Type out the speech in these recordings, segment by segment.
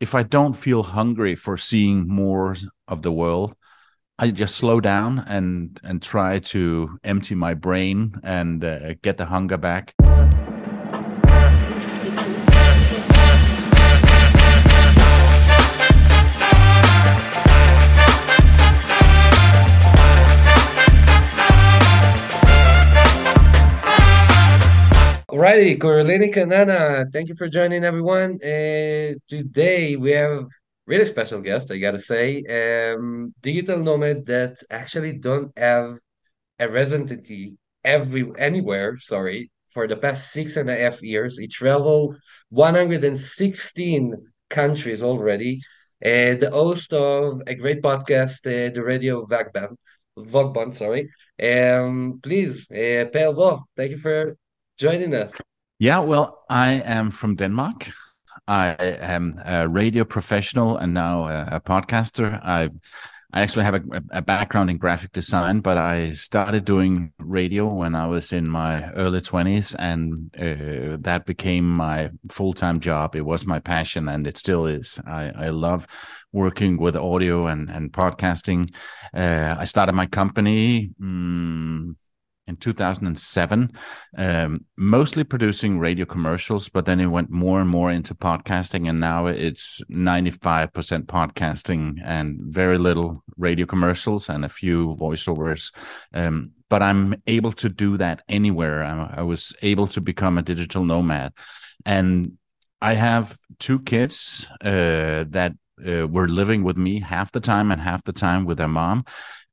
if I don't feel hungry for seeing more of the world, I just slow down and and try to empty my brain and uh, get the hunger back. Alrighty, Koorliny Kanana, thank you for joining everyone. Uh, today we have a really special guest, I gotta say, um, digital nomad that actually don't have a residency every anywhere. Sorry, for the past six and a half years, he traveled 116 countries already. Uh, the host of a great podcast, uh, the Radio Vagband, Vogband, sorry. Um, please, uh, Per thank you for joining us. Yeah, well, I am from Denmark. I am a radio professional and now a, a podcaster. I I actually have a, a, background in graphic design, but I started doing radio when I was in my early 20s, and uh, that became my full time job. It was my passion, and it still is. I, I love working with audio and, and podcasting. Uh, I started my company. Um, in 2007, um, mostly producing radio commercials, but then it went more and more into podcasting, and now it's 95% podcasting and very little radio commercials and a few voiceovers. Um, but I'm able to do that anywhere. I, I was able to become a digital nomad, and I have two kids uh, that uh, were living with me half the time and half the time with their mom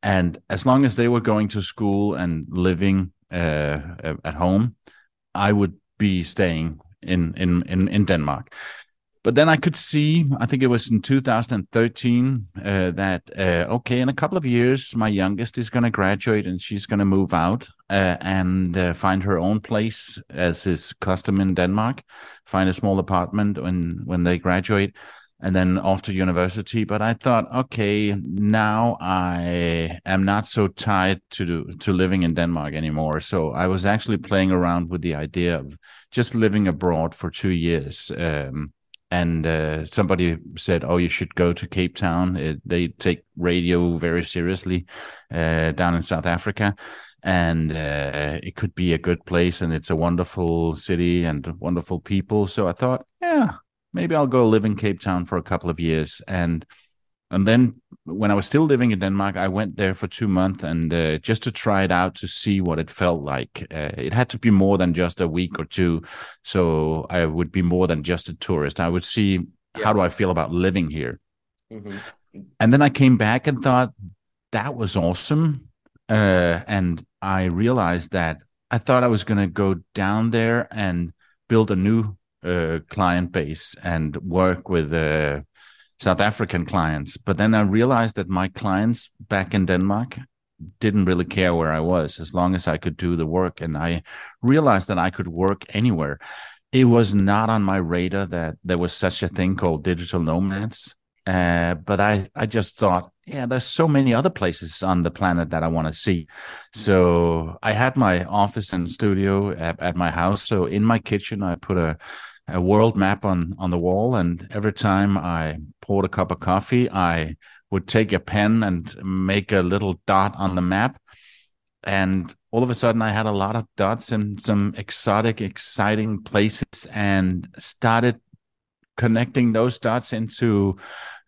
and as long as they were going to school and living uh, at home, I would be staying in in in, in Denmark. But then I could see, I think it was in 2013, uh, that uh, okay, in a couple of years, my youngest is going to graduate and she's going to move out uh, and uh, find her own place, as is custom in Denmark. Find a small apartment when when they graduate and then off to university. But I thought, okay, now I am not so tied to to living in Denmark anymore. So I was actually playing around with the idea of just living abroad for two years. Um, and uh, somebody said, "Oh, you should go to Cape Town. It, they take radio very seriously uh, down in South Africa." and uh, it could be a good place and it's a wonderful city and wonderful people so i thought maybe I'll go live in Cape Town for a couple of years. And and then when I was still living in Denmark, I went there for two months and uh, just to try it out to see what it felt like. Uh, it had to be more than just a week or two, so I would be more than just a tourist. I would see yeah. how do I feel about living here. Mm-hmm. And then I came back and thought that was awesome, uh, and I realized that I thought I was going to go down there and build a new uh, client base and work with uh, South African clients. But then I realized that my clients back in Denmark didn't really care where I was as long as I could do the work. And I realized that I could work anywhere. It was not on my radar that there was such a thing called digital nomads. Uh, but I, I just thought, yeah, there's so many other places on the planet that I want to see. So I had my office and studio at, at my house. So in my kitchen, I put a a world map on on the wall, and every time I poured a cup of coffee, I would take a pen and make a little dot on the map, and all of a sudden I had a lot of dots in some exotic, exciting places, and started connecting those dots into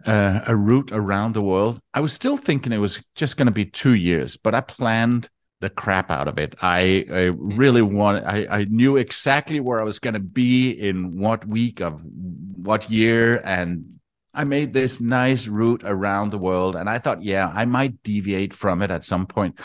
uh, a route around the world. I was still thinking it was just going to be two years, but I planned the crap out of it. I, I really want. I, I knew exactly where I was going to be in what week of what year, and I made this nice route around the world. And I thought, yeah, I might deviate from it at some point.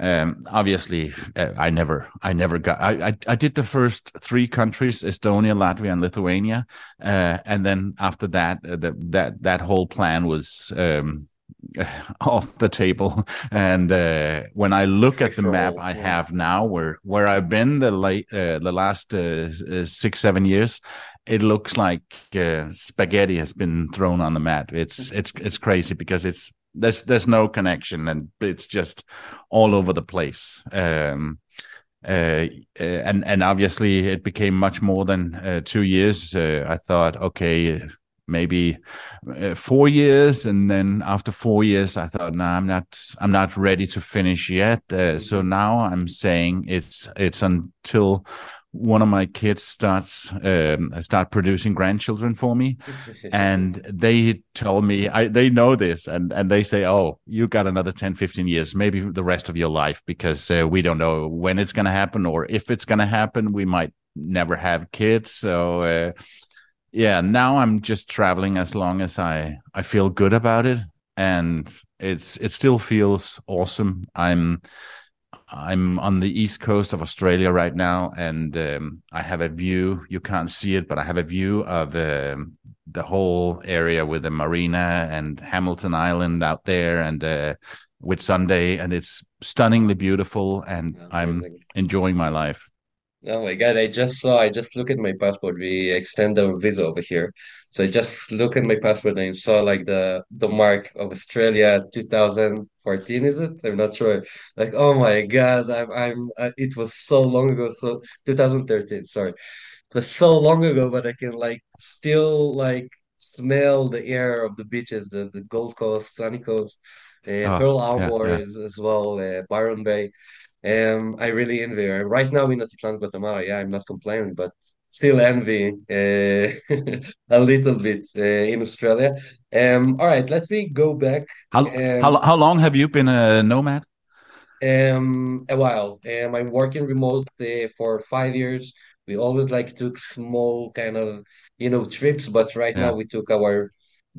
Um, obviously, uh, I never, I never got. I, I, I, did the first three countries: Estonia, Latvia, and Lithuania. Uh, and then after that, uh, the, that that whole plan was um, off the table. And uh, when I look at the map I have now, where where I've been the late uh, the last uh, uh, six seven years, it looks like uh, spaghetti has been thrown on the map. It's it's it's crazy because it's there's there's no connection and it's just all over the place. Um, uh, and and obviously it became much more than two years. I thought, okay maybe uh, four years, and then after four years, I thought, no, nah, I'm not, I'm not ready to finish yet. Uh, so now I'm saying it's it's until one of my kids starts um, start producing grandchildren for me. And they tell me I, they know this and, and they say oh you got another 10 15 years maybe the rest of your life because uh, we don't know when it's going to happen or if it's going to happen. We might never have kids. So uh, yeah now i'm just traveling as long as i i feel good about it and it's it still feels awesome i'm I'm on the east coast of Australia right now, and um, I have a view. You can't see it, but I have a view of um, the whole area with the marina and Hamilton Island out there, and uh, Whitsunday, and it's stunningly beautiful. And I'm enjoying my life. Oh my God, I just saw, I just look at my passport. We extend our visa over here. So I just look at my passport and saw like the the mark of Australia 2014, is it? I'm not sure. Like, oh my God, I'm I'm uh, it was so long ago. So 2013, sorry. It was so long ago, but I can like still like smell the air of the beaches, the the Gold Coast, Sunny Coast, uh, Oh, Pearl yeah, Harbor yeah. as, as well, uh, Byron Bay. Um, I really envy her. Right now in Atitlan, Guatemala, yeah, I'm not complaining, but still envy uh, a little bit uh, in Australia. Um, all right, let me go back How how um, how long have you been a nomad? um, a while. Um, I'm working remote uh, for five years. We always like took small kind of, you know, trips, but right now we took our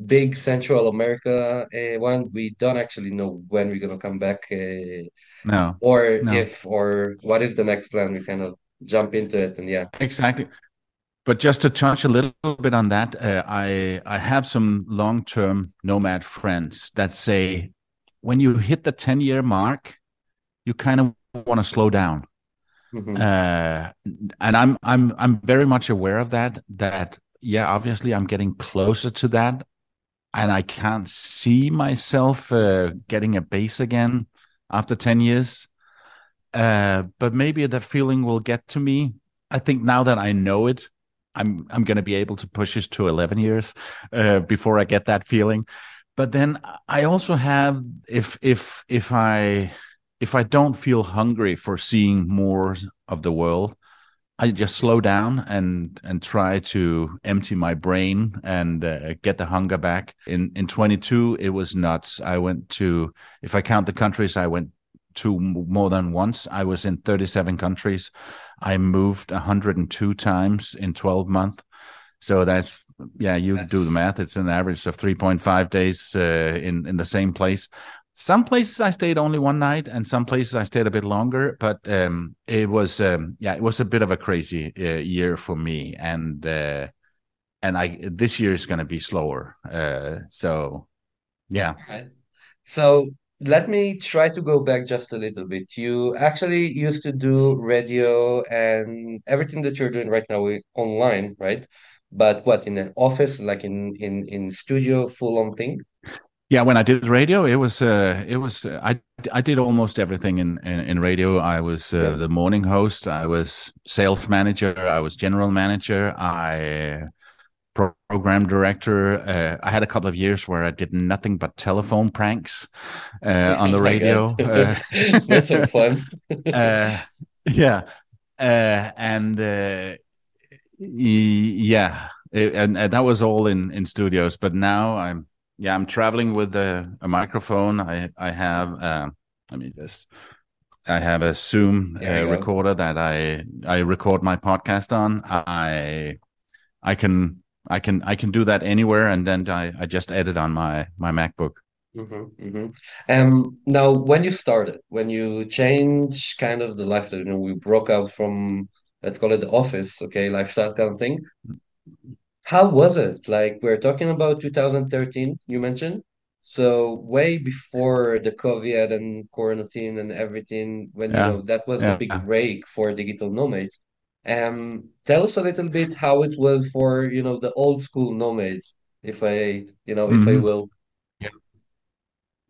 big Central America uh, one. We don't actually know when we're gonna come back. Uh, No. or No. if or what is the next plan we kind of jump into it and yeah Exactly. But just to touch a little bit on that, uh, I I have some long-term nomad friends that say when you hit the 10-year mark, you kind of want to slow down. hmm Uh, and I'm I'm I'm very much aware of that. That yeah, obviously I'm getting closer to that, and I can't see myself uh, getting a base again after 10 years. Uh, but maybe that feeling will get to me. I think now that I know it, I'm I'm going to be able to push it to 11 years uh, before I get that feeling. But then I also have if if if I if I don't feel hungry for seeing more of the world, I just slow down and and try to empty my brain and uh, get the hunger back. In in 22, it was nuts. I went to if I count the countries I went to more than once. I was in 37 countries. I moved 102 times in 12 months. So that's yeah, you do the math. It's an average of 3.5 days uh, in in the same place. Some places I stayed only one night, and some places I stayed a bit longer. But um, it was um, yeah, it was a bit of a crazy uh, year for me, and uh, and I this year is going to be slower. Uh, so yeah. So let me try to go back just a little bit. You actually used to do radio and everything that you're doing right now online, right? But what in an office, like in in in studio, full on thing? Yeah, when I did radio, it was uh, it was uh, I I did almost everything in in, in radio. I was uh, Yeah. the morning host. I was sales manager. I was general manager. I program director. Uh, I had a couple of years where I did nothing but telephone pranks uh, on the radio. Uh, That's so fun. uh, yeah, uh, and uh, yeah, it, and, and that was all in in studios. But now I'm yeah I'm traveling with a, a microphone. I I have uh, let me just I have a Zoom uh, recorder that I I record my podcast on. I I can I can I can do that anywhere, and then I I just edit on my my MacBook. hmm hmm Um, now, when you started, when you changed kind of the lifestyle, you know, we broke out from, let's call it the office, okay, lifestyle kind of thing. How was it? Like, we're talking about 2013, you mentioned. So way before the COVID and quarantine and everything, when, you know, that was the big break for digital nomads. Um, tell us a little bit how it was for, you know, the old school nomads, if I, you know, if I hmm will.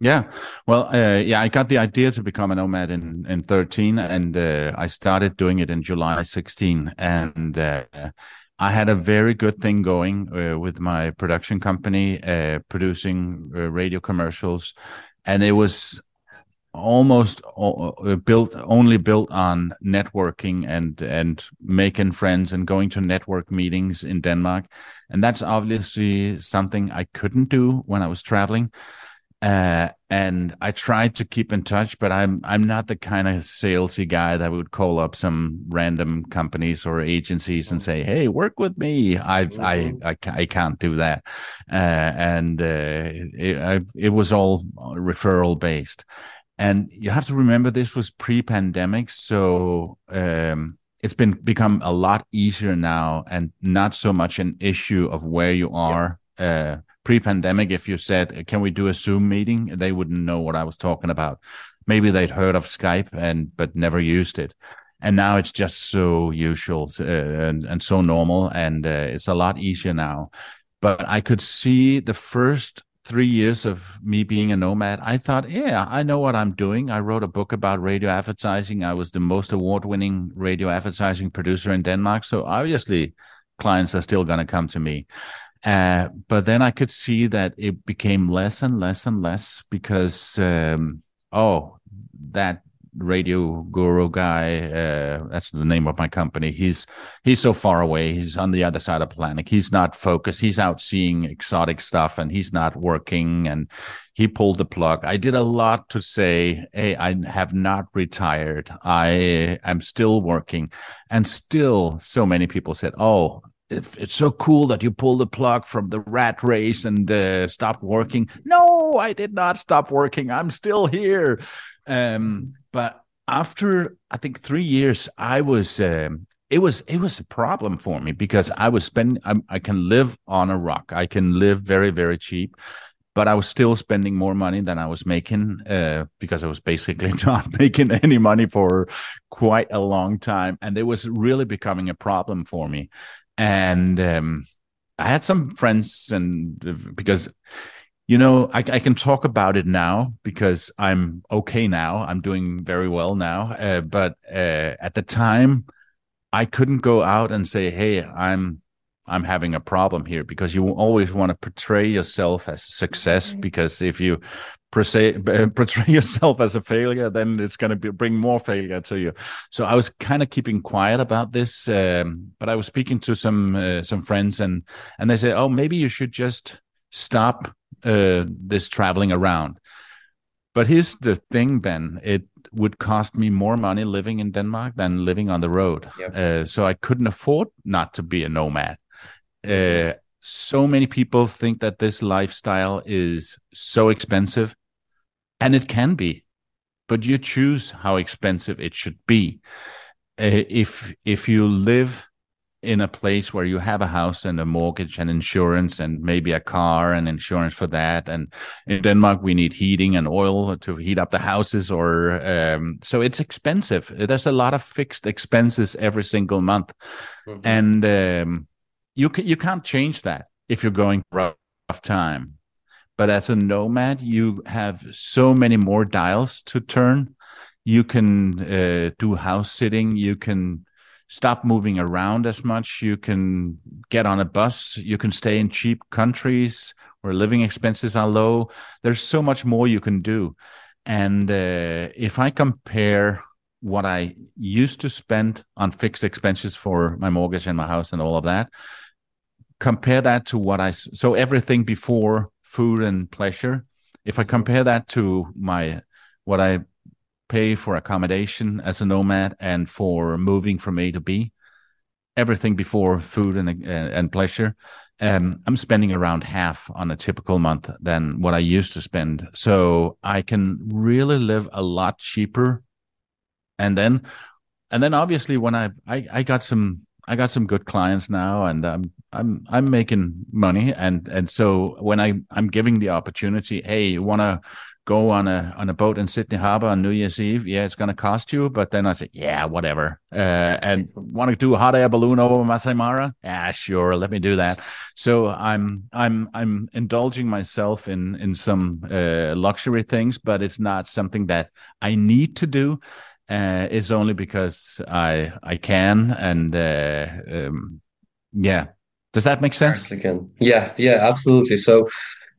Yeah, well, uh, yeah, I got the idea to become a nomad in in 13, and uh, I started doing it in July 16. And uh, I had a very good thing going uh, with my production company, uh, producing uh, radio commercials, and it was almost uh, built only built on networking and and making friends and going to network meetings in Denmark, and that's obviously something I couldn't do when I was traveling. Uh, and I tried to keep in touch, but I'm I'm not the kind of salesy guy that would call up some random companies or agencies and say, "Hey, work with me." I mm-hmm. I, I, I can't do that, uh, and uh, it I, it was all referral based, and you have to remember this was pre-pandemic, so um, it's been become a lot easier now, and not so much an issue of where you are. Yeah. Pre-pandemic, if you said, "Can we do a Zoom meeting?" they wouldn't know what I was talking about. Maybe they'd heard of Skype and but never used it. And now it's just so usual uh, and, and so normal, and uh, it's a lot easier now. But I could see the first three years of me being a nomad, I thought, yeah, I know what I'm doing. I wrote a book about radio advertising. I was the most award winning radio advertising producer in Denmark. So obviously, clients are still going to come to me. Uh, but then I could see that it became less and less and less because, um, oh, that radio guru guy, uh, that's the name of my company. He's he's so far away. He's on the other side of the planet. He's not focused. He's out seeing exotic stuff, and he's not working. And he pulled the plug. I did a lot to say, hey, I have not retired. I am still working, and still, so many people said, oh it's so cool that you pulled the plug from the rat race and uh, stopped working. No, I did not stop working. I'm still here. Um, but after I think three years, I was um, it was it was a problem for me because I was spending. I, I can live on a rock. I can live very very cheap but I was still spending more money than I was making uh, because I was basically not making any money for quite a long time, and it was really becoming a problem for me and um, I had some friends, and because you know, I, I, can talk about it now because I'm okay now. I'm doing very well now. Uh, but uh, at the time, I couldn't go out and say, "Hey, I'm I'm having a problem here," because you always want to portray yourself as a success. Because if you portray, portray yourself as a failure, then it's going to bring more failure to you. So I was kind of keeping quiet about this, um, but I was speaking to some uh, some friends, and and they said, "Oh, maybe you should just stop uh, this traveling around." But here's the thing, Ben. It would cost me more money living in Denmark than living on the road. Yep. Uh, so I couldn't afford not to be a nomad. Uh, so many people think that this lifestyle is so expensive and it can be but you choose how expensive it should be. Uh, if if you live in a place where you have a house and a mortgage and insurance and maybe a car and insurance for that and in denmark we need heating and oil to heat up the houses or um, so it's expensive. There's a lot of fixed expenses every single month. Mm-hmm. and um, you can, you can't change that if you're going rough time but as a nomad, you have so many more dials to turn. You can uh, do house sitting. You can stop moving around as much. You can get on a bus. You can stay in cheap countries where living expenses are low. There's so much more you can do. And uh, if I compare what I used to spend on fixed expenses for my mortgage and my house and all of that, compare that to what I so everything before food and pleasure. If I compare that to my what I pay for accommodation as a nomad and for moving from A to B, everything before food and and pleasure, um, I'm spending around half on a typical month than what I used to spend. So I can really live a lot cheaper. And then, and then obviously when I I, I got some I got some good clients now, and I'm I'm I'm making money, and and so when I I'm giving the opportunity, hey, you want to go on a on a boat in Sydney Harbor on New Year's Eve? Yeah, it's going to cost you, but then I say, yeah, whatever. Uh, and want to do a hot air balloon over Masai Mara? Yeah, sure, let me do that. So I'm I'm I'm indulging myself in in some uh, luxury things, but it's not something that I need to do uh, is only because I I can and uh, um, Yeah. Does that make sense? Can. Yeah, yeah, absolutely. So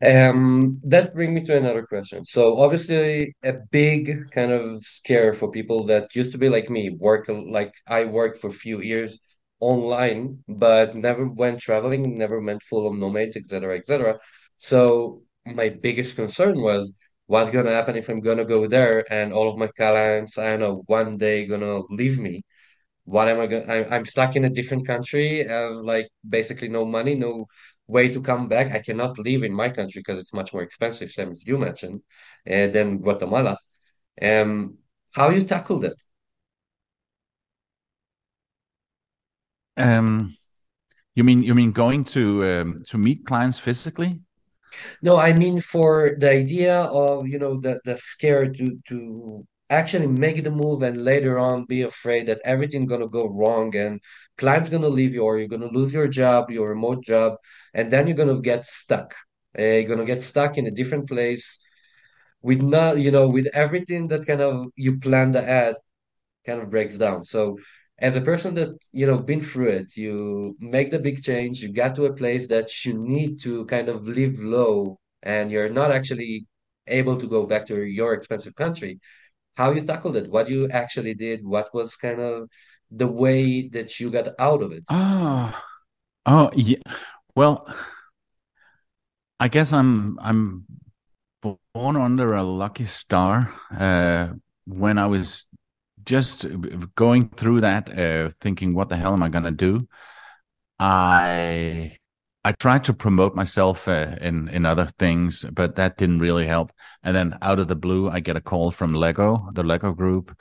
um, that brings me to another question. So obviously a big kind of scare for people that used to be like me, work like I worked for a few years online, but never went traveling, never went full on nomad, etc., etc. So my biggest concern was what's gonna happen if I'm gonna go there and all of my clients, I don't know, one day gonna leave me what am I going? I'm I'm stuck in a different country. I have like basically no money, no way to come back. I cannot live in my country because it's much more expensive, same as you mentioned, uh, than Guatemala. Um, how you tackled it? Um, you mean you mean going to um, to meet clients physically? No, I mean for the idea of, you know, the the scare to to actually make the move and later on be afraid that everything's gonna go wrong and client's gonna leave you or you're gonna lose your job, your remote job, and then you're gonna get stuck. Uh, you're gonna get stuck in a different place with not, you know, with everything that kind of you planned ahead kind of breaks down. So as a person that, you know, been through it, you make the big change, you got to a place that you need to kind of live low and you're not actually able to go back to your expensive country. How you tackled it, what you actually did, what was kind of the way that you got out of it. Oh, oh, yeah. Well, I guess I'm I'm born under a lucky star. Uh, when I was just going through that, uh, thinking, "What the hell am I gonna do?" I I tried to promote myself uh, in in other things, but that didn't really help. And then out of the blue, I get a call from Lego, the Lego Group,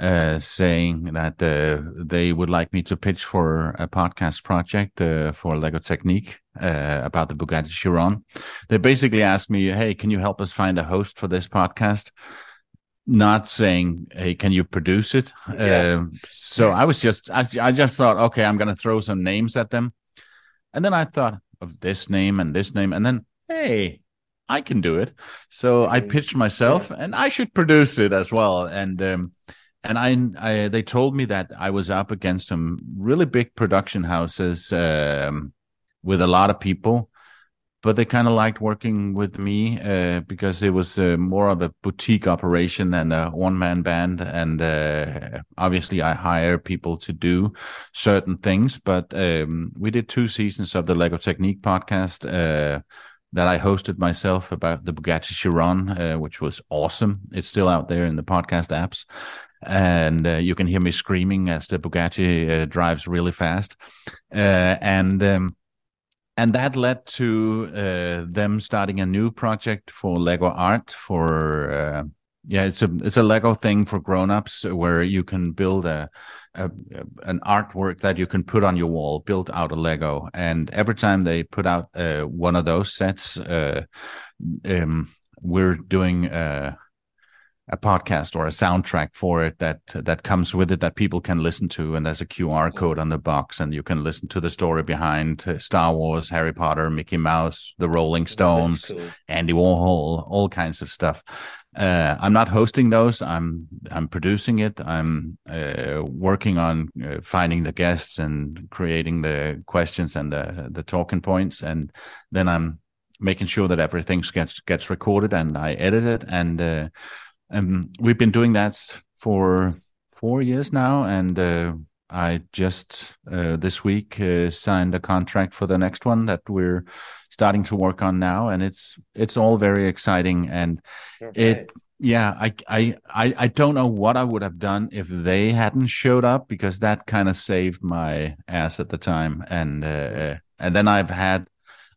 uh, saying that uh, they would like me to pitch for a podcast project uh, for Lego Technic uh, about the Bugatti Chiron. They basically asked me, "Hey, can you help us find a host for this podcast?" not saying hey can you produce it yeah. uh, so i was just I, I just thought okay i'm gonna throw some names at them and then i thought of this name and this name and then hey i can do it. So i pitched myself yeah. and i should produce it as well. And um, and I, I they told me that i was up against some really big production houses um, with a lot of people but they kind of liked working with me uh, because it was uh, more of a boutique operation and a one man band. And uh, obviously, I hire people to do certain things. But um, we did two seasons of the Lego Technic podcast uh, that I hosted myself about the Bugatti Chiron, uh, which was awesome. It's still out there in the podcast apps. And uh, you can hear me screaming as the Bugatti drives really fast. and um, and that led to uh, them starting a new project for Lego Art for uh, yeah it's a it's a Lego thing for grown-ups where you can build a, a, an artwork that you can put on your wall built out of Lego. And every time they put out uh, one of those sets uh, um, we're doing uh, a podcast or a soundtrack for it that that comes with it that people can listen to and there's a QR code on the box and you can listen to the story behind uh, Star Wars, Harry Potter, Mickey Mouse, the Rolling Stones, cool. Andy Warhol, all kinds of stuff. Uh, I'm not hosting those. I'm I'm producing it. I'm uh, working on uh, finding the guests and creating the questions and the the talking points, and then I'm making sure that everything gets gets recorded and I edit it and uh, um, we've been doing that for four years now, and uh, I just uh, this week uh, signed a contract for the next one that we're starting to work on now, and it's it's all very exciting. And okay. it, yeah, I, I I I don't know what I would have done if they hadn't showed up because that kind of saved my ass at the time, and uh, and then I've had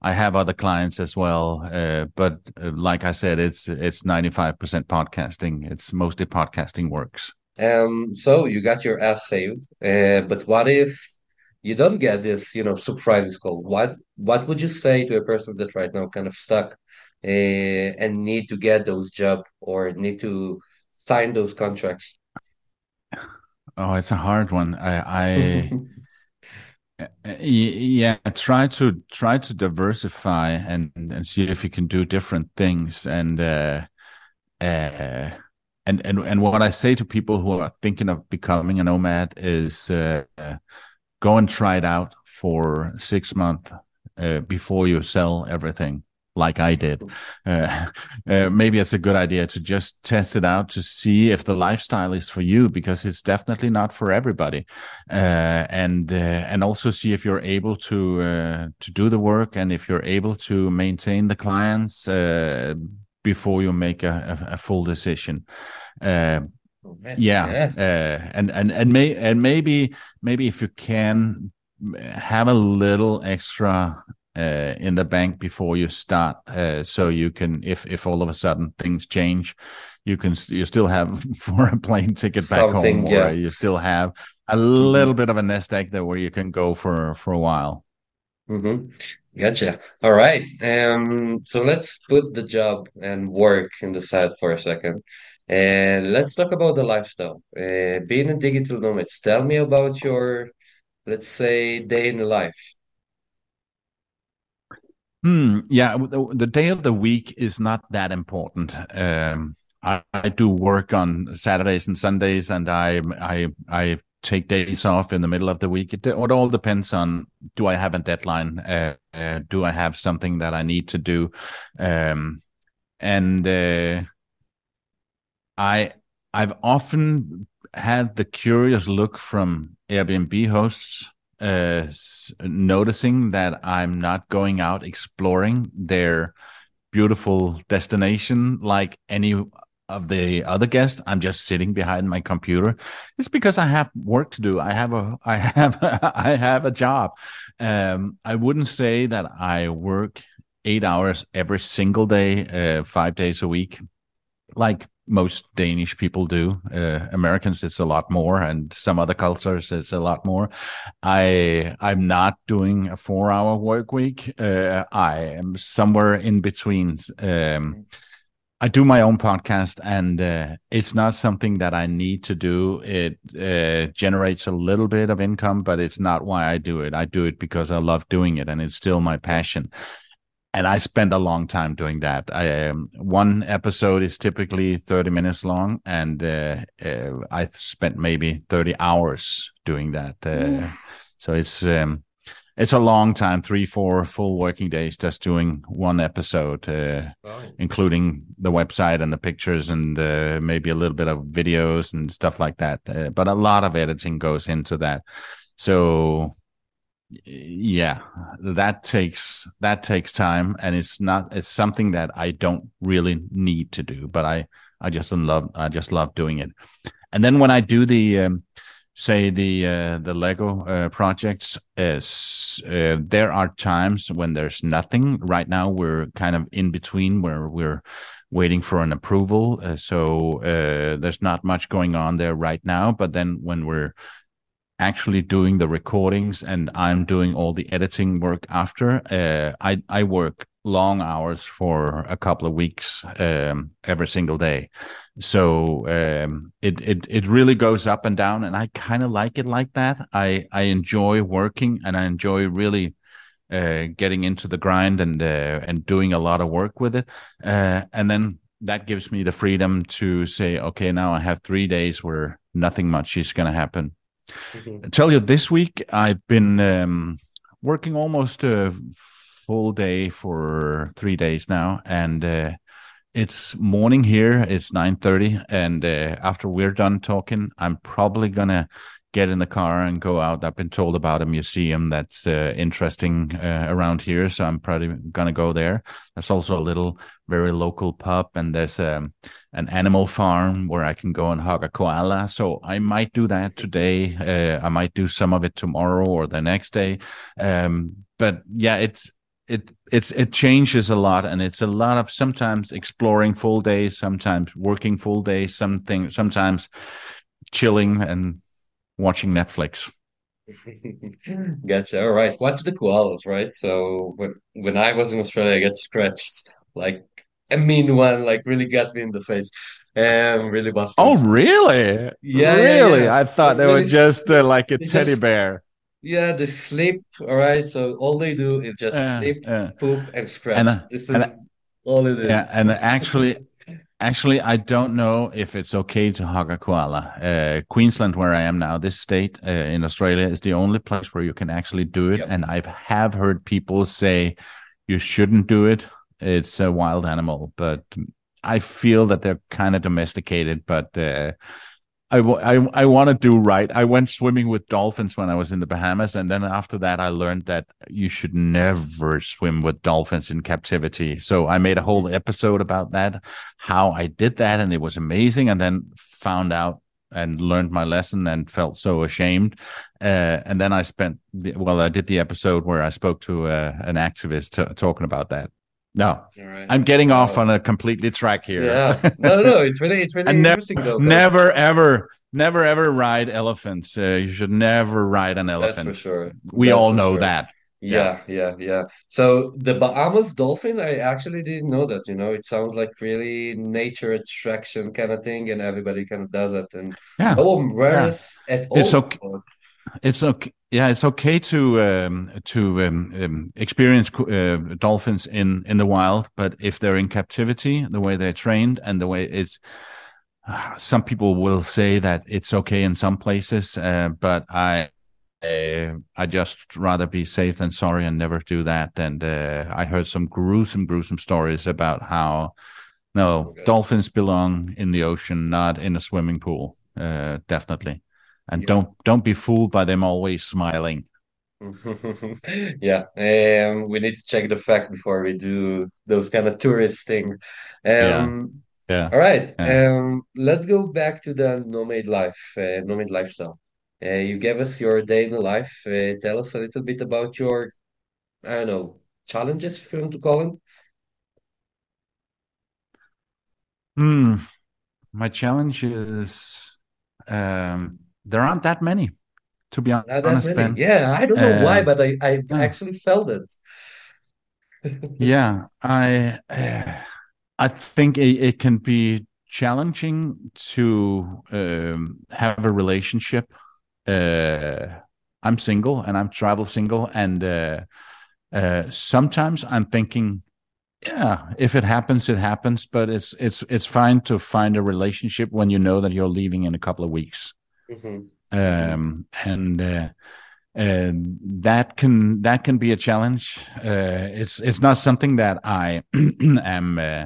I have other clients as well, uh, but uh, like I said, it's it's ninety five percent podcasting. It's mostly podcasting works. Um, so you got your ass saved, uh, but what if you don't get this, you know, surprises call? What what would you say to a person that right now kind of stuck uh, and need to get those job or need to sign those contracts? Oh, it's a hard one. I, I yeah try to try to diversify and and see if you can do different things. And uh, uh, and and and what i say to people who are thinking of becoming a nomad is uh, go and try it out for six months uh, before you sell everything like I did. Uh, uh, maybe it's a good idea to just test it out to see if the lifestyle is for you, because it's definitely not for everybody. Uh, and uh, and also see if you're able to uh, to do the work and if you're able to maintain the clients uh, before you make a, a, a full decision. yeah, yeah. and and and may and maybe maybe if you can have a little extra uh, in the bank before you start, uh, so you can, if if all of a sudden things change, you can you still have for a plane ticket back Something, home, yeah. or you still have a little mm-hmm. bit of a nest egg there where you can go for for a while. Mm-hmm. Gotcha. All right. Um. So let's put the job and work in the side for a second, and let's talk about the lifestyle. Uh, being a digital nomad. Tell me about your, let's say, day in the life. Hmm. Yeah, the, the, day of the week is not that important. Um, I, I, do work on Saturdays and Sundays, and I I I take days off in the middle of the week. It, it all depends on do I have a deadline? Uh, uh, do I have something that I need to do? Um, and uh, I I've often had the curious look from Airbnb hosts uh, noticing that I'm not going out exploring their beautiful destination like any of the other guests. I'm just sitting behind my computer. It's because I have work to do. I have a I have I have a job. Um, I wouldn't say that I work eight hours every single day, uh, five days a week, like most Danish people do. Uh, Americans, it's a lot more, and some other cultures, it's a lot more. I I'm not doing a four hour work week. Uh, I am somewhere in between. Um, I do my own podcast, and uh, it's not something that I need to do. It uh, generates a little bit of income, but it's not why I do it. I do it because I love doing it, and it's still my passion and I spend a long time doing that. I, um, one episode is typically 30 minutes long, and uh, uh, I spent maybe 30 hours doing that. Uh, so it's um, it's a long time, three, four full working days just doing one episode, uh, including the website and the pictures and uh, maybe a little bit of videos and stuff like that. Uh, but a lot of editing goes into that. So yeah that takes that takes time and it's not it's something that i don't really need to do but i i just love i just love doing it. And then when i do the um, say the uh, the lego uh, projects is uh, there are times when there's nothing. Right now we're kind of in between where we're waiting for an approval uh, so uh, there's not much going on there right now but then when we're actually doing the recordings and I'm doing all the editing work after. Uh, I I work long hours for a couple of weeks um, every single day, so um, it it it really goes up and down, and I kind of like it like that. I I enjoy working and I enjoy really. Uh, getting into the grind and uh, and doing a lot of work with it, uh, and then that gives me the freedom to say, okay, now I have three days where nothing much is going to happen Mm-hmm. Tell you, this week I've been um, working almost a full day for three days now, and uh, it's morning here. It's nine thirty, and uh, after we're done talking, I'm probably gonna get in the car and go out. I've been told about a museum that's uh, interesting uh, around here, so I'm probably gonna go there. There's also a little, very local pub, and there's um, an animal farm where I can go and hug a koala. So I might do that today. Uh, I might do some of it tomorrow or the next day. Um, but yeah, it's it it's it changes a lot and it's a lot of sometimes exploring full days sometimes working full days something sometimes chilling and watching Netflix. gotcha. All right. Watch the koalas, right? So when when I was in Australia, I got scratched like a mean one, like really got me in the face. Um, really busted. Oh, really? Yeah, really. Yeah, yeah. I thought they really, were just uh, like a teddy just, bear. Yeah, they sleep. All right. So all they do is just sleep, poop, and scratch. And, uh, this is and, all it is. Yeah, and actually, Actually, I don't know if it's okay to hug a koala. Uh, Queensland, where I am now, this state uh, in Australia is the only place where you can actually do it. Yep. And I have heard people say you shouldn't do it. It's a wild animal, but I feel that they're kind of domesticated. But uh, I, I, I want to do right. I went swimming with dolphins when I was in the Bahamas, and then after that, I learned that you should never swim with dolphins in captivity. So I made a whole episode about that, how I did that, and it was amazing. And then found out and learned my lesson and felt so ashamed. Uh, and then I spent, the, well, I did the episode where I spoke to uh, an activist t- talking about that. No, right. I'm getting off on a completely track here. Yeah, no, no, it's really, it's really interesting though. Never, ever, never, ever ride elephants. Uh, you should never ride an elephant. That's for sure. We That's all know sure. that. Yeah, yeah, yeah. So the Bahamas dolphin, I actually didn't know that. You know, it sounds like really nature attraction kind of thing, and everybody kind of does it. And yeah, no awareness yeah. at all. It's okay. It's okay yeah, it's okay to um, to um, um, experience uh, dolphins in in the wild, but if they're in captivity, the way they're trained and the way it's, uh, some people will say that it's okay in some places, uh, but I. Uh, I just rather be safe than sorry and never do that. And uh, I heard some gruesome, gruesome stories about how no okay. dolphins belong in the ocean, not in a swimming pool. Uh, definitely and yeah. don't don't be fooled by them always smiling. Yeah um, we need to check the fact before we do those kind of tourist thing. Um, yeah. yeah. all right yeah. um, let's go back to the nomad life uh, nomad lifestyle. Uh, you gave us your day in the life. Uh, tell us a little bit about your i don't know challenges if you want to call them. Hmm. My challenge is um there aren't that many, to be Not honest, Ben. Yeah, I don't know uh, why, but I, I yeah. actually felt it. yeah, I uh, I think it, it, can be challenging to um, have a relationship. Uh, I'm single and I'm travel single, and uh, uh, sometimes I'm thinking, yeah, if it happens, it happens. But it's it's it's fine to find a relationship when you know that you're leaving in a couple of weeks. Mm-hmm. Um, and uh, uh, that can that can be a challenge. Uh, it's it's not something that I am uh,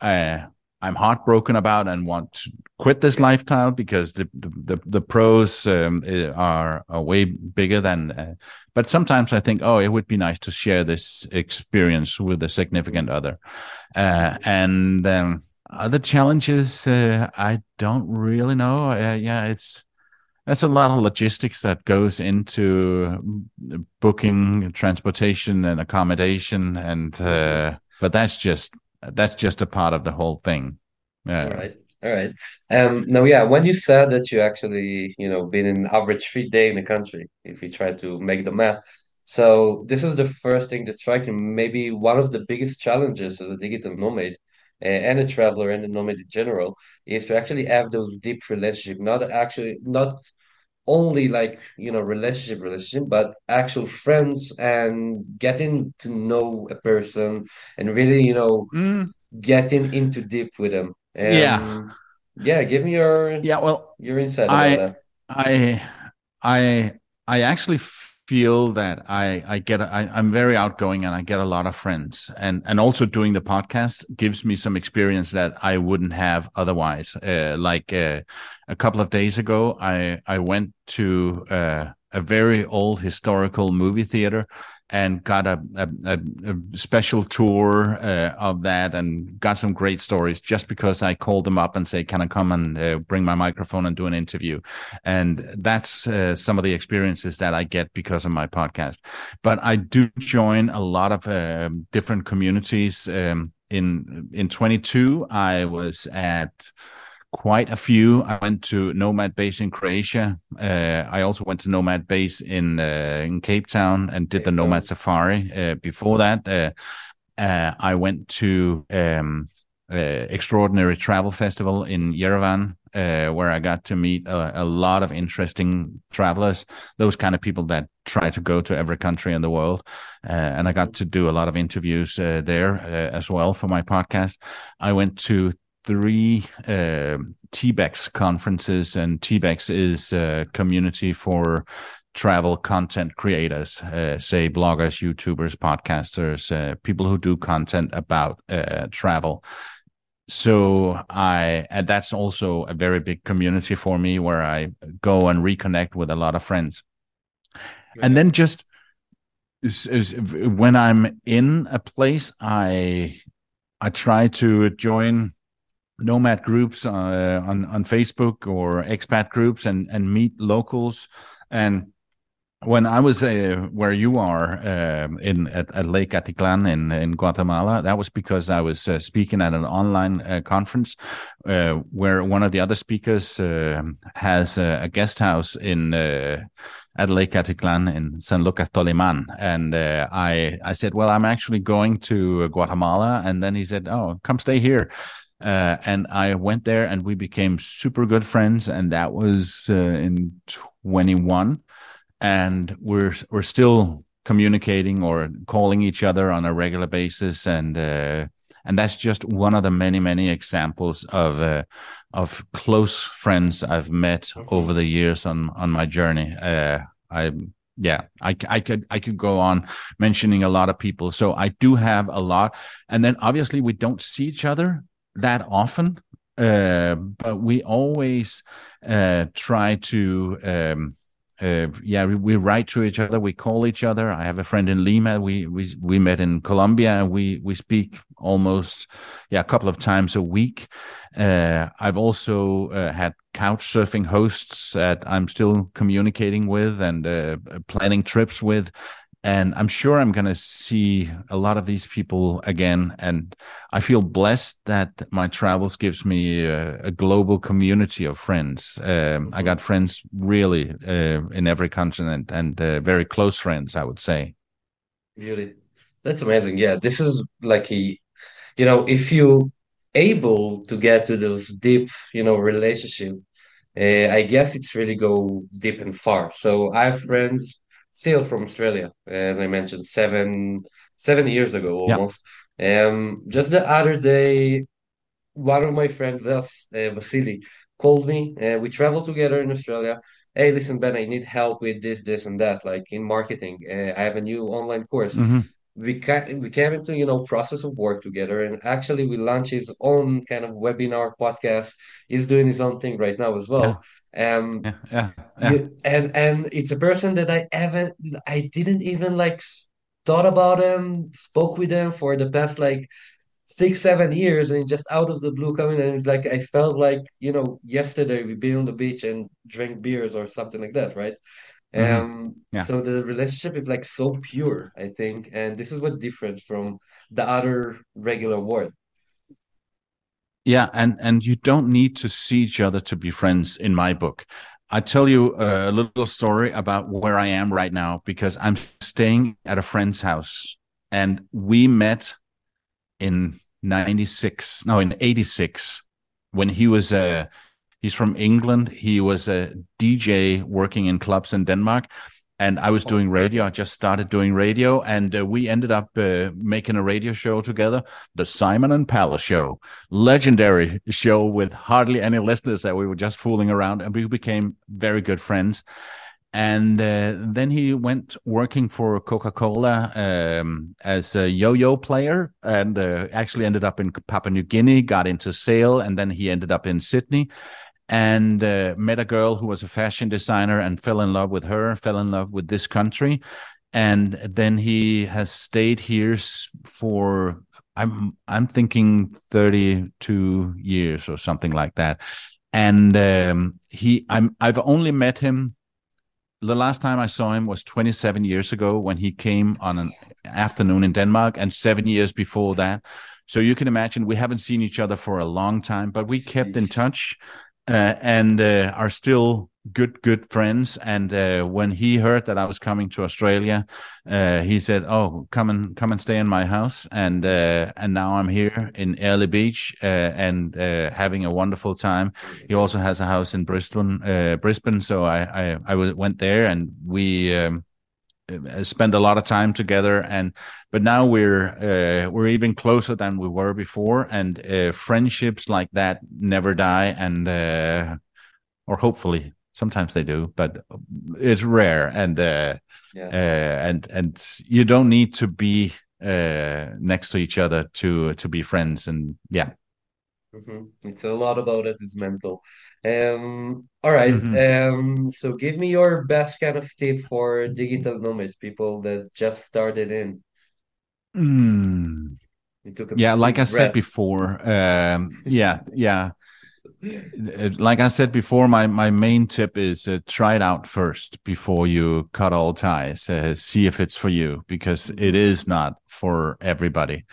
uh, I'm heartbroken about and want to quit this lifestyle because the the the pros um, are, are way bigger than. Uh, but sometimes I think, oh, it would be nice to share this experience with a significant other, uh, and. Um, other challenges, uh, I don't really know. Uh, yeah, it's there's a lot of logistics that goes into booking, transportation, and accommodation, and uh, but that's just that's just a part of the whole thing. Yeah. All right. All right. Um, now, yeah, when you said that you actually, you know, been in average three day in the country, if you try to make the math, so this is the first thing that strikes me. Maybe one of the biggest challenges as a digital nomad uh, and a traveler and a nomad in general is to actually have those deep relationship not actually not only like you know relationship relationship but actual friends and getting to know a person and really you know mm. getting into deep with them. Um, yeah. yeah give me your yeah well your insight I, I i i actually feel that I I get I, I'm very outgoing and I get a lot of friends and and also doing the podcast gives me some experience that I wouldn't have otherwise. Uh, like uh, a couple of days ago, I I went to uh, a very old historical movie theater and got a, a, a special tour uh, of that and got some great stories just because I called them up and say, can I come and uh, bring my microphone and do an interview? And that's uh, some of the experiences that I get because of my podcast. But I do join a lot of um, different communities. Um, in in 22, I was at quite a few. I went to Nomad Base in Croatia. Uh, I also went to Nomad Base in uh, in Cape Town and did the Nomad Safari. Uh, before that, uh, uh, I went to um, uh, Extraordinary Travel Festival in Yerevan, where I got to meet a, a, lot of interesting travelers. Those kind of people that try to go to every country in the world, and I got to do a lot of interviews there as well for my podcast. I went to three uh, TBEX conferences, and TBEX is a community for travel content creators, uh, say bloggers, YouTubers, podcasters, uh, people who do content about uh, travel. So I, and that's also a very big community for me where I go and reconnect with a lot of friends. And then just when I'm in a place, I I try to join nomad groups uh, on on Facebook or expat groups and and meet locals. And when I was uh, where you are uh, in at, at, Lake Atitlan in in Guatemala, that was because I was uh, speaking at an online uh, conference uh, where one of the other speakers has a guest house in at Lake Atitlan in San Lucas Toliman, and I I said, well, I'm actually going to Guatemala, and then he said, oh, come stay here. And I went there, and we became super good friends, and that was in 21 and we're we're still communicating or calling each other on a regular basis. And uh, and that's just one of the many many examples of uh, of close friends I've met over the years on on my journey. Uh, I yeah I, I could I could go on mentioning a lot of people. So I do have a lot. And then obviously we don't see each other that often uh, but we always uh, try to um, uh, yeah, we, we, write to each other, we call each other. I have a friend in Lima. We we we met in Colombia, and we we speak almost yeah a couple of times a week. Uh, I've also uh, had couch surfing hosts that I'm still communicating with and uh, planning trips with and i'm sure i'm going to see a lot of these people again. And i feel blessed that my travels gives me a, a global community of friends. Um, i got friends really uh, in every continent and uh, very close friends i would say. Really? That's amazing. Yeah this is like a you know if you able to get to those deep you know relationship uh, i guess it's really go deep and far. So i have friends still from Australia, as I mentioned, seven seven years ago almost. Yeah. Um, just the other day, one of my friends, Vas, uh, Vasily, called me. Uh, we traveled together in Australia. Hey, listen, Ben, I need help with this, this, and that, like in marketing. Uh, I have a new online course. Mm-hmm. We ca- we came into you know process of work together, and actually we launched his own kind of webinar podcast. He's doing his own thing right now as well. Yeah. Um, yeah, yeah, yeah. and and it's a person that I haven't, I didn't even like thought about him, spoke with him for the past like six, seven years, and just out of the blue coming, and it's like I felt like you know yesterday we been on the beach and drank beers or something like that, right? Mm-hmm. Um, yeah. so the relationship is like so pure, I think, and this is what different from the other regular world. Yeah, and and you don't need to see each other to be friends in my book. I tell you a little story about where I am right now because I'm staying at a friend's house and we met in 96 no in 86 when he was a he's from England he was a DJ working in clubs in Denmark and I was doing radio. I just started doing radio, and uh, we ended up uh, making a radio show together, the Simon and Palace Show, legendary show with hardly any listeners. That we were just fooling around, and we became very good friends. And uh, then he went working for Coca Cola um, as a yo-yo player, and uh, actually ended up in Papua New Guinea. Got into sail, and then he ended up in Sydney and uh, met a girl who was a fashion designer and fell in love with her, fell in love with this country. And then he has stayed here for I'm I'm thinking 32 years or something like that. And um, he I'm I've only met him the last time I saw him was 27 years ago when he came on an afternoon in Denmark, and seven years before that. So you can imagine we haven't seen each other for a long time, but we kept in touch uh, and uh, are still good good friends. And uh, when he heard that i was coming to australia uh, he said oh come and come and stay in my house. And uh, and now i'm here in Airlie beach uh, and having a wonderful time. He also has a house in brisbane brisbane. So i i, I went there and we um, uh, spent a lot of time together and but now we're uh, we're even closer than we were before and uh, friendships like that never die and uh, or hopefully sometimes they do but it's rare and uh, yeah. Uh, and and you don't need to be next to each other to to be friends and yeah Mm-hmm. It's a lot about it is mental. Um, all right. Mm-hmm. Um, so give me your best kind of tip for digital nomads, people that just started in. Mm. yeah, like I said before, um, yeah, yeah. Like I said before, my, my main tip is uh, try it out first before you cut all ties. Uh, see if it's for you because it is not for everybody.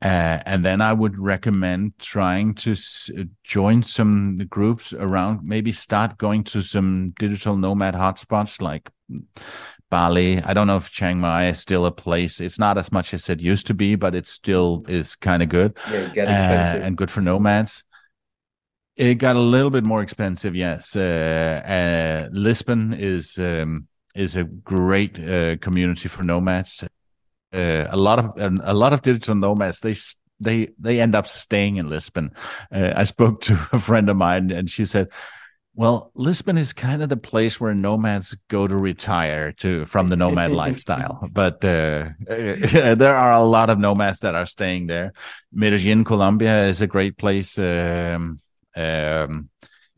Uh, and then I would recommend trying to s- join some groups around, maybe start going to some digital nomad hotspots like Bali. I don't know if Chiang Mai is still a place. It's not as much as it used to be, but it still is kind of good yeah, uh, and good for nomads. It got a little bit more expensive, yes. Uh, uh Lisbon is um, is a great uh, community for nomads uh, a lot of a lot of digital nomads they they they end up staying in Lisbon. Uh, I spoke to a friend of mine, and she said, "Well, Lisbon is kind of the place where nomads go to retire to from the nomad lifestyle. But uh, there are a lot of nomads that are staying there. Medellin, Colombia, is a great place. Um, um,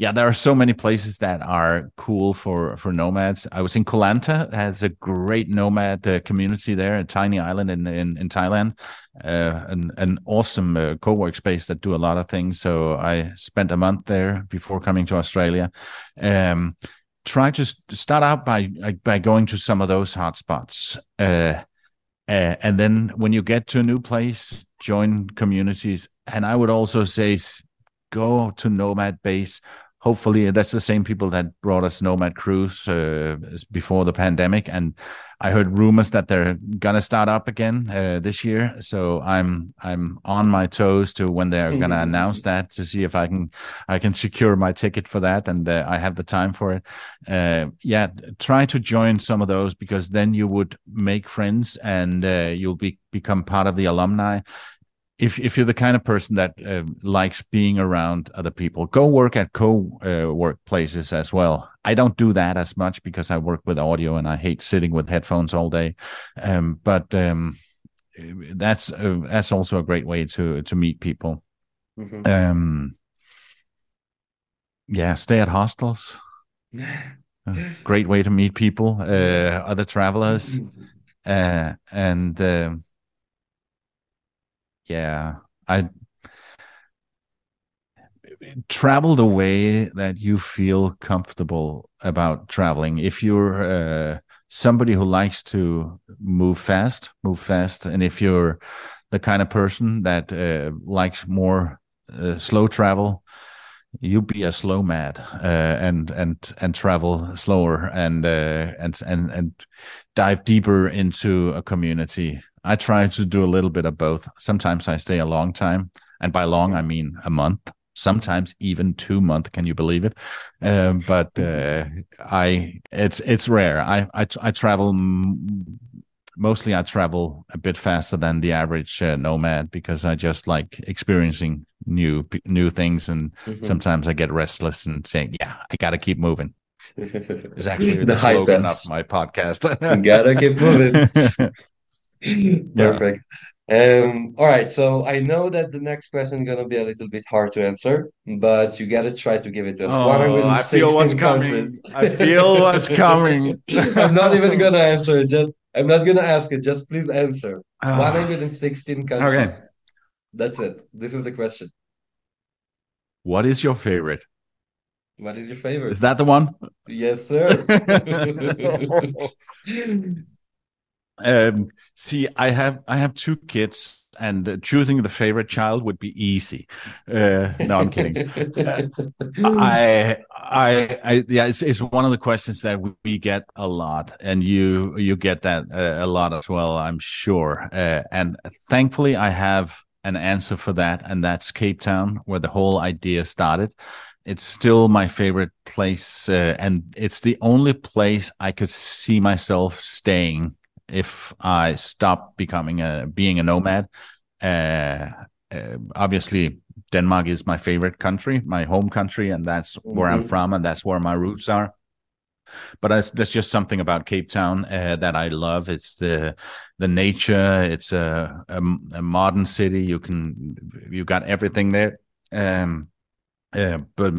yeah, there are so many places that are cool for for nomads. I was in Koh Lanta, has a great nomad uh, community there, a tiny island in in, in Thailand, uh, an an awesome uh, co-work space that do a lot of things. So I spent a month there before coming to Australia. Um, try to start out by by going to some of those hotspots. Uh, uh, and then when you get to a new place, join communities. And I would also say go to Nomad Base hopefully that's the same people that brought us Nomad Cruise uh, before the pandemic, and I heard rumors that they're gonna start up again uh, this year. So I'm I'm on my toes to when they're gonna mm-hmm. announce that to see if I can I can secure my ticket for that, and uh, I have the time for it. Uh, yeah, try to join some of those because then you would make friends and uh, you'll be become part of the alumni if if you're the kind of person that uh, likes being around other people, go work at co uh, work places as well. I don't do that as much because I work with audio and I hate sitting with headphones all day. Um, but um, that's uh, that's also a great way to to meet people. Mm-hmm. Um, yeah, stay at hostels. great way to meet people, uh, other travelers, uh, and um, yeah i travel the way that you feel comfortable about traveling. If you're uh, somebody who likes to move fast move fast and if you're the kind of person that uh, likes more uh, slow travel you be a slow mad uh, and and and travel slower and uh, and and and dive deeper into a community I try to do a little bit of both. Sometimes I stay a long time, and by long I mean a month. Sometimes even two months. Can you believe it? Uh, but uh, I, it's it's rare. I I, I travel mostly. I travel a bit faster than the average uh, nomad because I just like experiencing new new things, and mm-hmm. sometimes I get restless and saying, "Yeah, I got to keep moving." It's actually the, the slogan of my podcast. gotta keep moving. Perfect. Um, all right, so I know that the next question is gonna be a little bit hard to answer, but you gotta try to give it to us. Oh, I feel what's countries. coming. I feel what's coming. I'm not even gonna answer it. Just I'm not gonna ask it. Just please answer. Uh, 116 countries. Okay. That's it. This is the question. What is your favorite? What is your favorite? Is that the one? Yes, sir. Um, see, I have I have two kids, and uh, choosing the favorite child would be easy. Uh, no, I'm kidding. Uh, I, I, I, yeah, it's, it's one of the questions that we get a lot, and you you get that uh, a lot as well, I'm sure. Uh, and thankfully, I have an answer for that, and that's Cape Town, where the whole idea started. it's still my favorite place, uh, and it's the only place I could see myself staying if I stop becoming a being a nomad. Uh, uh, obviously, Denmark is my favorite country, my home country, and that's mm-hmm. where I'm mm-hmm. from, and that's where my roots are. But that's just something about Cape Town uh, that I love. It's the the nature. It's a, a, a modern city. You can you got everything there. Um, uh, but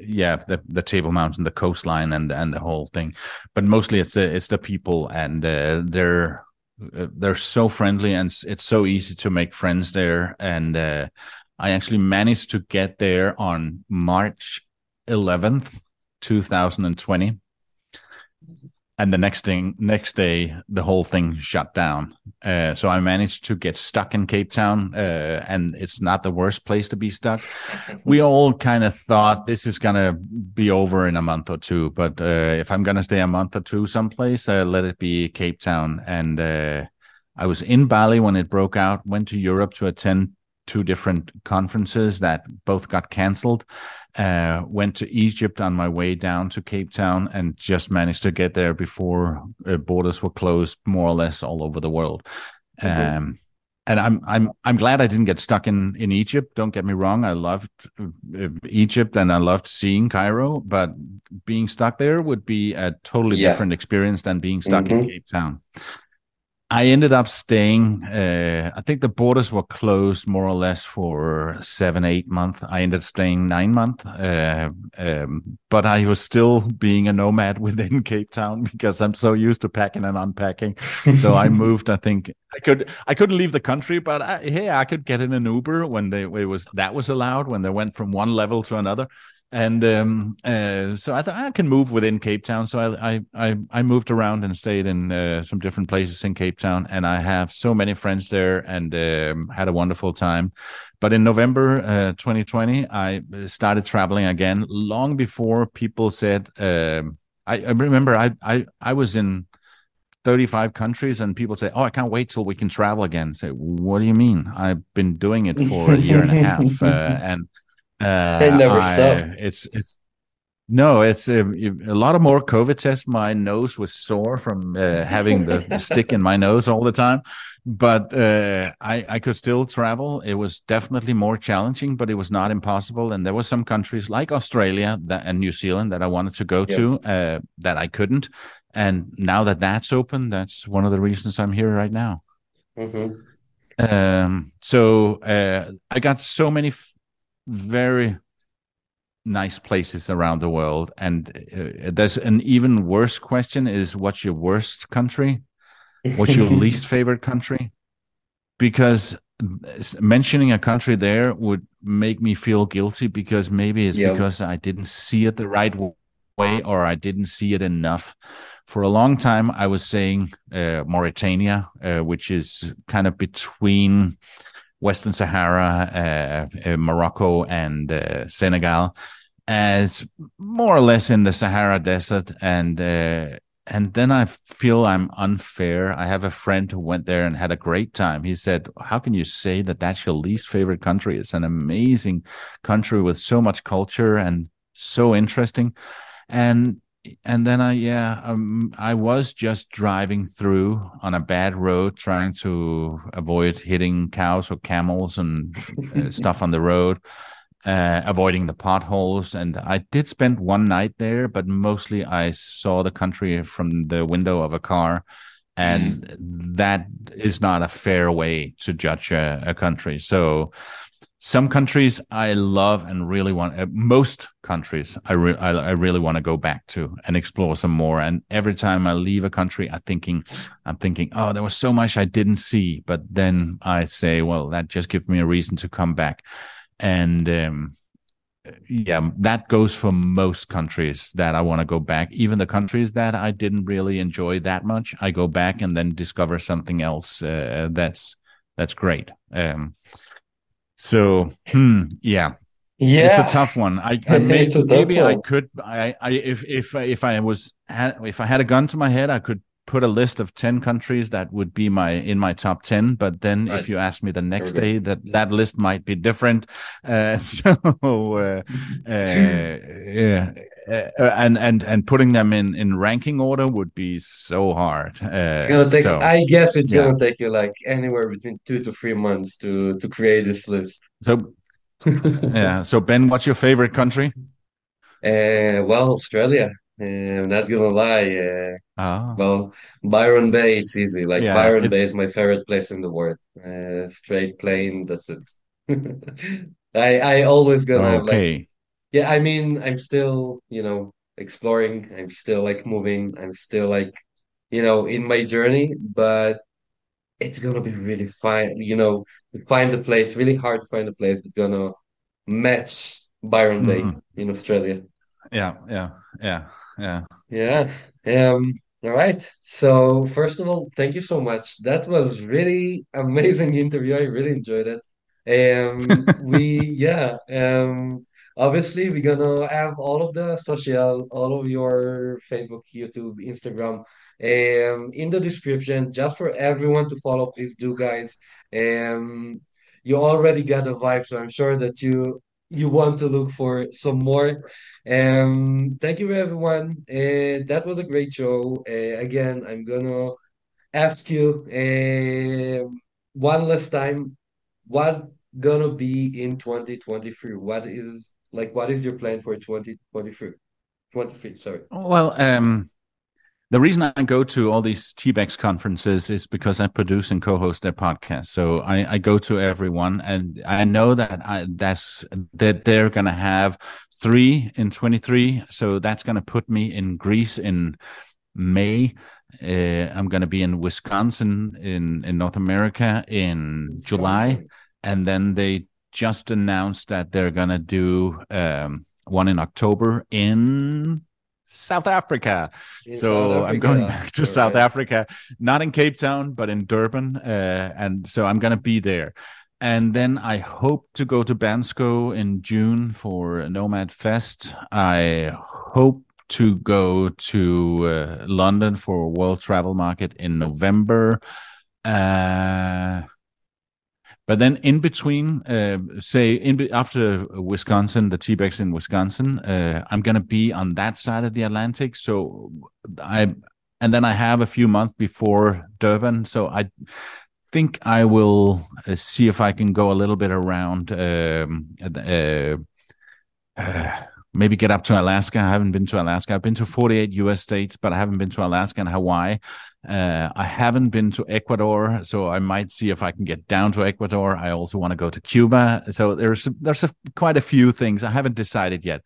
yeah, the the Table Mountain, the coastline, and and the whole thing. But mostly, it's the it's the people, and uh, they're uh, they're so friendly, and it's, so easy to make friends there. And uh, I actually managed to get there on March 11th, 2020 and the next thing next day the whole thing shut down. Uh, so i managed to get stuck in cape town uh, and it's not the worst place to be stuck. We all kind of thought this is gonna be over in a month or two but uh, if i'm gonna stay a month or two someplace uh, let it be cape town. And uh, i was in bali when it broke out went to europe to attend two different conferences that both got canceled. Uh, went to Egypt on my way down to Cape Town and just managed to get there before uh, borders were closed, more or less all over the world. Mm-hmm. Um, and I'm I'm I'm glad I didn't get stuck in in Egypt. Don't get me wrong, I loved uh, Egypt and I loved seeing Cairo, but being stuck there would be a totally yeah. different experience than being stuck mm-hmm. in Cape Town. I ended up staying. Uh, I think the borders were closed more or less for seven, eight months. I ended up staying nine months, uh, um, but I was still being a nomad within Cape Town because I'm so used to packing and unpacking. so I moved. I think I could. I couldn't leave the country, but I, hey, I could get in an Uber when they it was that was allowed when they went from one level to another and um, uh, so I thought I can move within Cape Town. So I I I, moved around and stayed in uh, some different places in Cape Town, and I have so many friends there, and um, had a wonderful time. But in November uh, 2020, I started traveling again. Long before people said, um, I, I remember I I I was in 35 countries and people say oh i can't wait till we can travel again say what do you mean i've been doing it for a year and a half uh, and uh, it never I, stop. It's it's no, it's a, a, lot of more COVID tests. My nose was sore from uh, having the stick in my nose all the time, but uh, I I could still travel. It was definitely more challenging, but it was not impossible. And there were some countries like Australia that, and New Zealand that I wanted to go yep. to uh, that I couldn't. And now that that's open, that's one of the reasons I'm here right now. Mm-hmm. Um, so uh, I got so many very nice places around the world. And uh, there's an even worse question is what's your worst country? What's your least favorite country? Because mentioning a country there would make me feel guilty because maybe it's yep. because i didn't see it the right way or i didn't see it enough. For a long time i was saying uh, mauritania uh, which is kind of between Western Sahara, uh, uh, Morocco, and uh, Senegal as more or less in the Sahara Desert, and and then I feel I'm unfair. I have a friend who went there and had a great time. He said, "How can you say that that's your least favorite country? It's an amazing country with so much culture and so interesting." And and then I yeah um, I was just driving through on a bad road trying to avoid hitting cows or camels and uh, stuff on the road uh, avoiding the potholes. And I did spend one night there but mostly I saw the country from the window of a car. And mm. that is not a fair way to judge a, a country. So some countries I love and really want. Uh, most countries I, re- I, I really want to go back to and explore some more. And every time I leave a country, I'm thinking, I'm thinking, oh, there was so much I didn't see. But then I say, well, that just gives me a reason to come back. And um, yeah, that goes for most countries that I want to go back. Even the countries that I didn't really enjoy that much, I go back and then discover something else uh, that's that's great. Um, so, hmm, yeah. Yeah, it's a tough one. I, I maybe, maybe I could. I, I if if if I was had if I had a gun to my head, I could put a list of 10 countries that would be my in my top 10 but then right. if you ask me the next day that that list might be different. Uh, so uh, uh, yeah uh, and and and putting them in in ranking order would be so hard. Uh, take so, i guess it's yeah. gonna take you like anywhere between two to three months to to create this list. So yeah so ben what's your favorite country? Uh well australia I'm not gonna lie. Uh, oh. Well, Byron Bay, it's easy. Like yeah, Byron it's... Bay is my favorite place in the world. Uh, straight plane, that's it. I I always gonna okay. like. Yeah, I mean, I'm still you know exploring. I'm still like moving. I'm still like you know in my journey, but it's gonna be really fine. You know, find a place really hard to find a place that's gonna match Byron Bay mm. in Australia. Yeah, yeah, yeah yeah. Yeah um all right. So first of all thank you so much. That was really amazing interview. I really enjoyed it. Um we yeah um obviously we're gonna have all of the social all of your facebook youtube instagram um in the description. Just for everyone to follow please do guys. Um you already got the vibe so i'm sure that you you want to look for some more. Um, thank you, everyone. Uh, that was a great show. Uh, again, I'm gonna ask you uh, one last time, what gonna be in 2023? What is like? What is your plan for 2023? 23, sorry. Well, um, the reason I go to all these TBEX conferences is because I produce and co-host their podcast. So I, I go to everyone, and I know that I, that's that they're going to have three in 23. So that's going to put me in Greece in May. Uh, I'm going to be in Wisconsin in in North America in Wisconsin. July, and then they just announced that they're going to do um, one in October in South Africa. So South Africa. I'm going back to South. Africa, not in Cape Town, but in Durban. Uh, and so I'm going to be there. And then I hope to go to Bansko in June for Nomad Fest. I hope to go to uh, London for World Travel Market in November. Uh, but then in between, uh, say in after Wisconsin, the TBEX in Wisconsin, uh, I'm going to be on that side of the Atlantic. So I, and then I have a few months before Durban. So I think I will uh, see if I can go a little bit around. Um, uh, uh, maybe get up to Alaska. I haven't been to Alaska. I've been to 48 US states, but I haven't been to Alaska and Hawaii. Uh, I haven't been to Ecuador, so I might see if I can get down to Ecuador. I also want to go to Cuba. So there's there's a, quite a few things I haven't decided yet.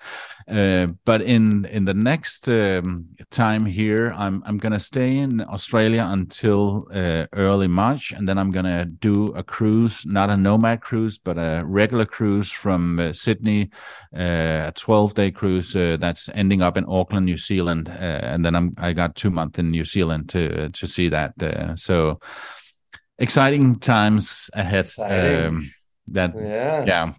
Uh, but in in the next um, time here, I'm I'm gonna stay in Australia until uh, early March, and then I'm gonna do a cruise, not a nomad cruise, but a regular cruise from uh, Sydney, uh, a 12 day cruise uh, that's ending up in Auckland, New Zealand, and then I'm I got two months in New Zealand to to see that. Uh, so exciting times ahead. Exciting. Um, that yeah. yeah.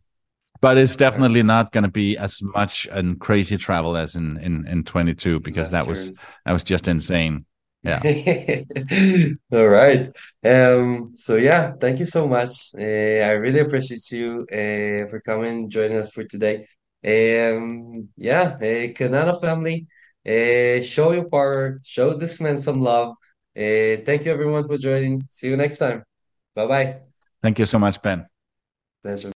But it's definitely not going to be as much and crazy travel as in in in 22 because That's that was true. that was just insane. Yeah. All right. Um. So yeah, thank you so much. Uh, I really appreciate you uh, for coming, joining us for today. Um. Yeah. Uh, Kanana family. Uh, show your power. Show this man some love. Uh, thank you everyone for joining. See you next time. Bye bye. Thank you so much, Ben. Pleasure.